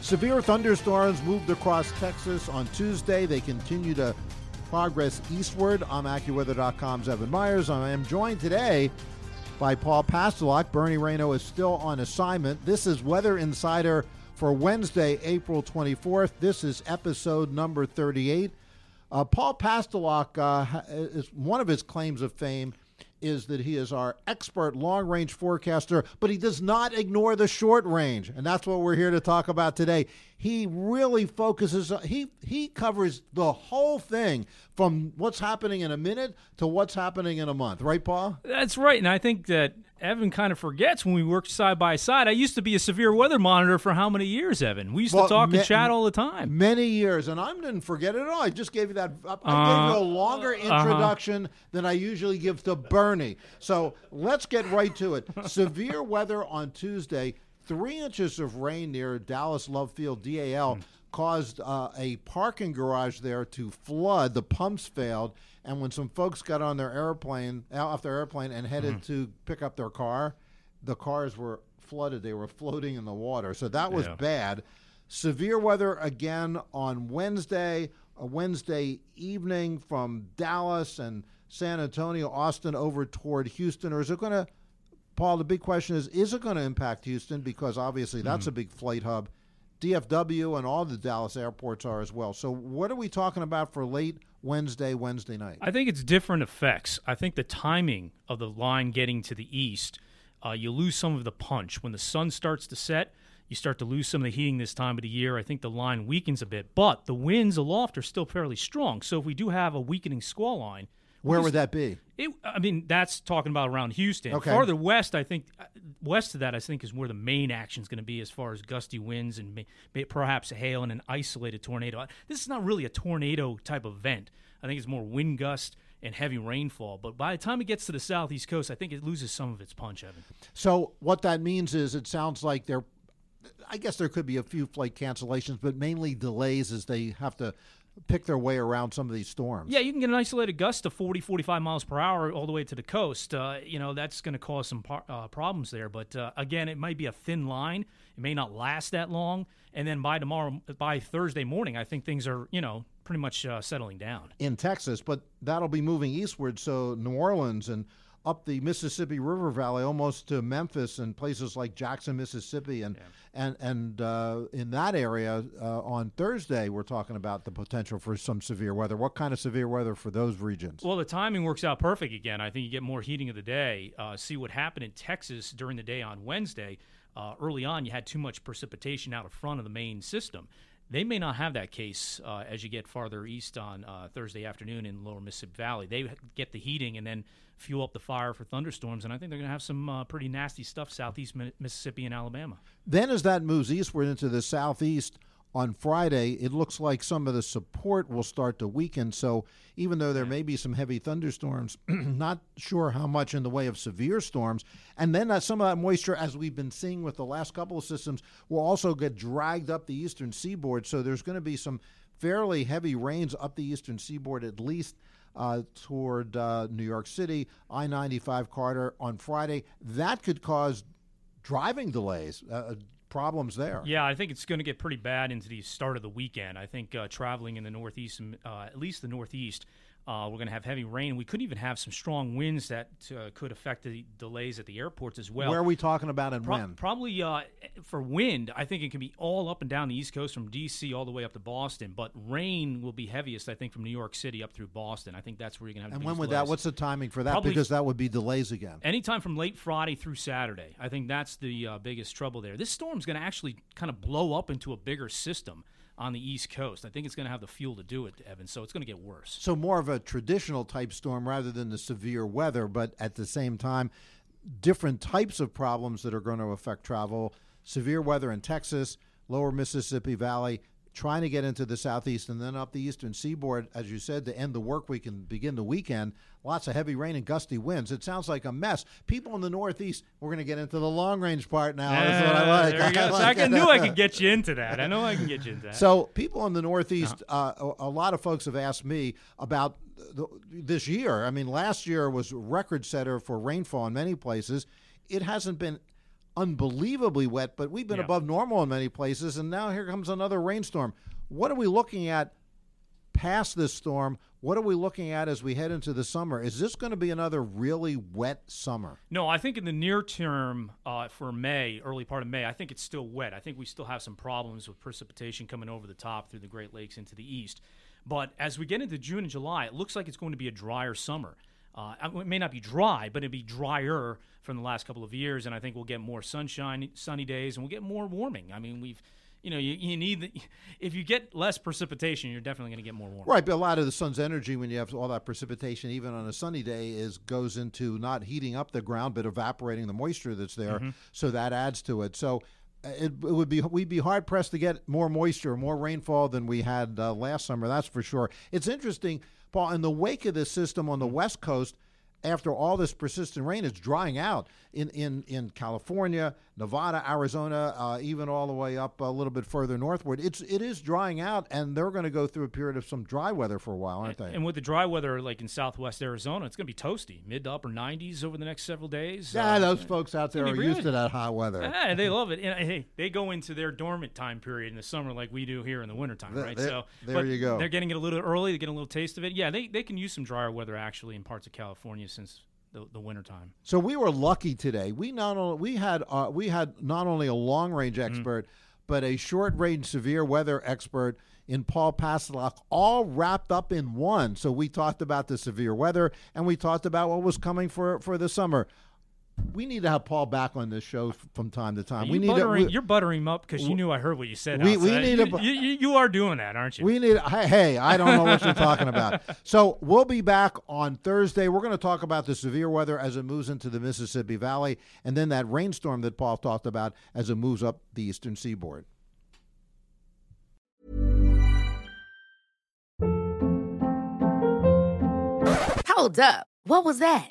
Severe thunderstorms moved across Texas on Tuesday. They continue to progress eastward. I'm AccuWeather.com's Evan Myers. I am joined today by Paul Pastelok. Bernie Rayno is still on assignment. This is Weather Insider for Wednesday, April 24th. This is episode number 38. Uh, Paul Pastelok uh, is one of his claims of fame is that he is our expert long range forecaster, but he does not ignore the short range. And that's what we're here to talk about today. He really focuses, uh, he, he covers the whole thing from what's happening in a minute to what's happening in a month. Right, Paul? That's right. And I think that Evan kind of forgets when we worked side by side. I used to be a severe weather monitor for how many years, Evan? We used well, to talk and chat all the time. Many years, and I didn't forget it at all. I just gave you that. I uh, gave you a uh, longer uh-huh. introduction uh-huh. than I usually give to Bernie. So let's get right to it. severe weather on Tuesday. Three inches of rain near Dallas Love Field, DAL. Caused uh, a parking garage there to flood. The pumps failed, and when some folks got on their airplane, off their airplane, and headed mm. to pick up their car, the cars were flooded. They were floating in the water. So that was yeah. bad. Severe weather again on Wednesday, a Wednesday evening from Dallas and San Antonio, Austin over toward Houston. Or is it going to, Paul? The big question is: Is it going to impact Houston? Because obviously that's mm. a big flight hub. DFW and all the Dallas airports are as well. So, what are we talking about for late Wednesday, Wednesday night? I think it's different effects. I think the timing of the line getting to the east, uh, you lose some of the punch. When the sun starts to set, you start to lose some of the heating this time of the year. I think the line weakens a bit, but the winds aloft are still fairly strong. So, if we do have a weakening squall line, where would that be? It, I mean, that's talking about around Houston. Okay. Farther west, I think, west of that, I think, is where the main action is going to be as far as gusty winds and may, may, perhaps hail and an isolated tornado. This is not really a tornado type of event. I think it's more wind gust and heavy rainfall. But by the time it gets to the southeast coast, I think it loses some of its punch, Evan. So what that means is it sounds like there, I guess there could be a few flight cancellations, but mainly delays as they have to pick their way around some of these storms. Yeah, you can get an isolated gust of 40, 45 miles per hour all the way to the coast. Uh, you know, that's going to cause some par- uh, problems there. But uh, again, it might be a thin line. It may not last that long. And then by tomorrow, by Thursday morning, I think things are, you know, pretty much uh, settling down. In Texas, but that'll be moving eastward. So New Orleans and up the Mississippi River Valley, almost to Memphis and places like Jackson, Mississippi, and yeah. and and uh, in that area uh, on Thursday, we're talking about the potential for some severe weather. What kind of severe weather for those regions? Well, the timing works out perfect again. I think you get more heating of the day. Uh, see what happened in Texas during the day on Wednesday. Uh, early on, you had too much precipitation out of front of the main system. They may not have that case uh, as you get farther east on uh, Thursday afternoon in lower Mississippi Valley. They get the heating and then fuel up the fire for thunderstorms, and I think they're going to have some uh, pretty nasty stuff southeast Mississippi and Alabama. Then, as that moves eastward into the southeast, on Friday, it looks like some of the support will start to weaken. So even though there may be some heavy thunderstorms, not sure how much in the way of severe storms. And then uh, some of that moisture, as we've been seeing with the last couple of systems, will also get dragged up the eastern seaboard. So there's going to be some fairly heavy rains up the eastern seaboard, at least. Uh, toward uh, New York City, I 95 corridor on Friday. That could cause driving delays. Uh, problems there. Yeah, I think it's going to get pretty bad into the start of the weekend. I think uh, traveling in the Northeast, uh, at least the Northeast, uh, we're going to have heavy rain. We could even have some strong winds that uh, could affect the delays at the airports as well. Where are we talking about and Pro- when? Probably uh, for wind, I think it can be all up and down the East Coast from D.C. all the way up to Boston. But rain will be heaviest, I think, from New York City up through Boston. I think that's where you're going to have. And when would delays. that? What's the timing for that? Probably because that would be delays again. Anytime from late Friday through Saturday. I think that's the uh, biggest trouble there. This storm's going to actually kind of blow up into a bigger system on the East Coast. I think it's going to have the fuel to do it, Evan. So it's going to get worse. So more of a traditional type storm rather than the severe weather, but at the same time, different types of problems that are going to affect travel. Severe weather in Texas, lower Mississippi Valley, trying to get into the southeast and then up the eastern seaboard, as you said, to end the work week and begin the weekend. Lots of heavy rain and gusty winds. It sounds like a mess. People in the northeast, we're going to get into the long range part now. That's what I like. There you go. I, like I knew I could get you into that. I know I can get you into that. So, people in the northeast, uh, a, a lot of folks have asked me about the, this year. I mean, last year was record setter for rainfall in many places. It hasn't been unbelievably wet, but we've been Yeah. above normal in many places, and now here comes another rainstorm. What are we looking at past this storm? What are we looking at as we head into the summer? Is this going to be another really wet summer? No, I think in the near term uh, for May, early part of May, I think it's still wet. I think we still have some problems with precipitation coming over the top through the Great Lakes into the east. But as we get into June and July, it looks like it's going to be a drier summer. Uh, it may not be dry, but it'd be drier from the last couple of years, and I think we'll get more sunshine, sunny days, and we'll get more warming. I mean, we've, you know, you, you need the, if you get less precipitation, you're definitely going to get more warming. Right, but a lot of the sun's energy when you have all that precipitation, even on a sunny day, is goes into not heating up the ground but evaporating the moisture that's there. So that adds to it. So it, it would be we'd be hard pressed to get more moisture, more rainfall than we had uh, last summer. That's for sure. It's interesting, Paul. In the wake of this system on the west coast. After all this persistent rain, it's drying out in, in, in California, Nevada, Arizona, uh, even all the way up a little bit further northward. It's it is drying out, and they're going to go through a period of some dry weather for a while, aren't they? And with the dry weather, like in southwest Arizona, it's going to be toasty, mid to upper 90s over the next several days. Yeah, Uh, those folks out there are used to that hot weather. Yeah, they love it. And hey, they go into their dormant time period in the summer like we do here in the wintertime, right? there- so there you go. They're getting it a little early. They're getting a little taste of it. Yeah, they, they can use some drier weather actually in parts of California since the, the wintertime. So we were lucky today. We not only we had uh, we had not only a long range Mm-hmm. expert, but a short range severe weather expert in Paul Pastelok, all wrapped up in one. So we talked about the severe weather, and we talked about what was coming for for the summer. We need to have Paul back on this show from time to time. we need to, we, you're buttering him up because you knew I heard what you said. we- we need you, a you, you- you are doing that, aren't you? We need. Hey, hey, I don't know what you're talking about. So we'll be back on Thursday. We're going to talk about the severe weather as it moves into the Mississippi Valley, and then that rainstorm that Paul talked about as it moves up the eastern seaboard. Hold up. What was that?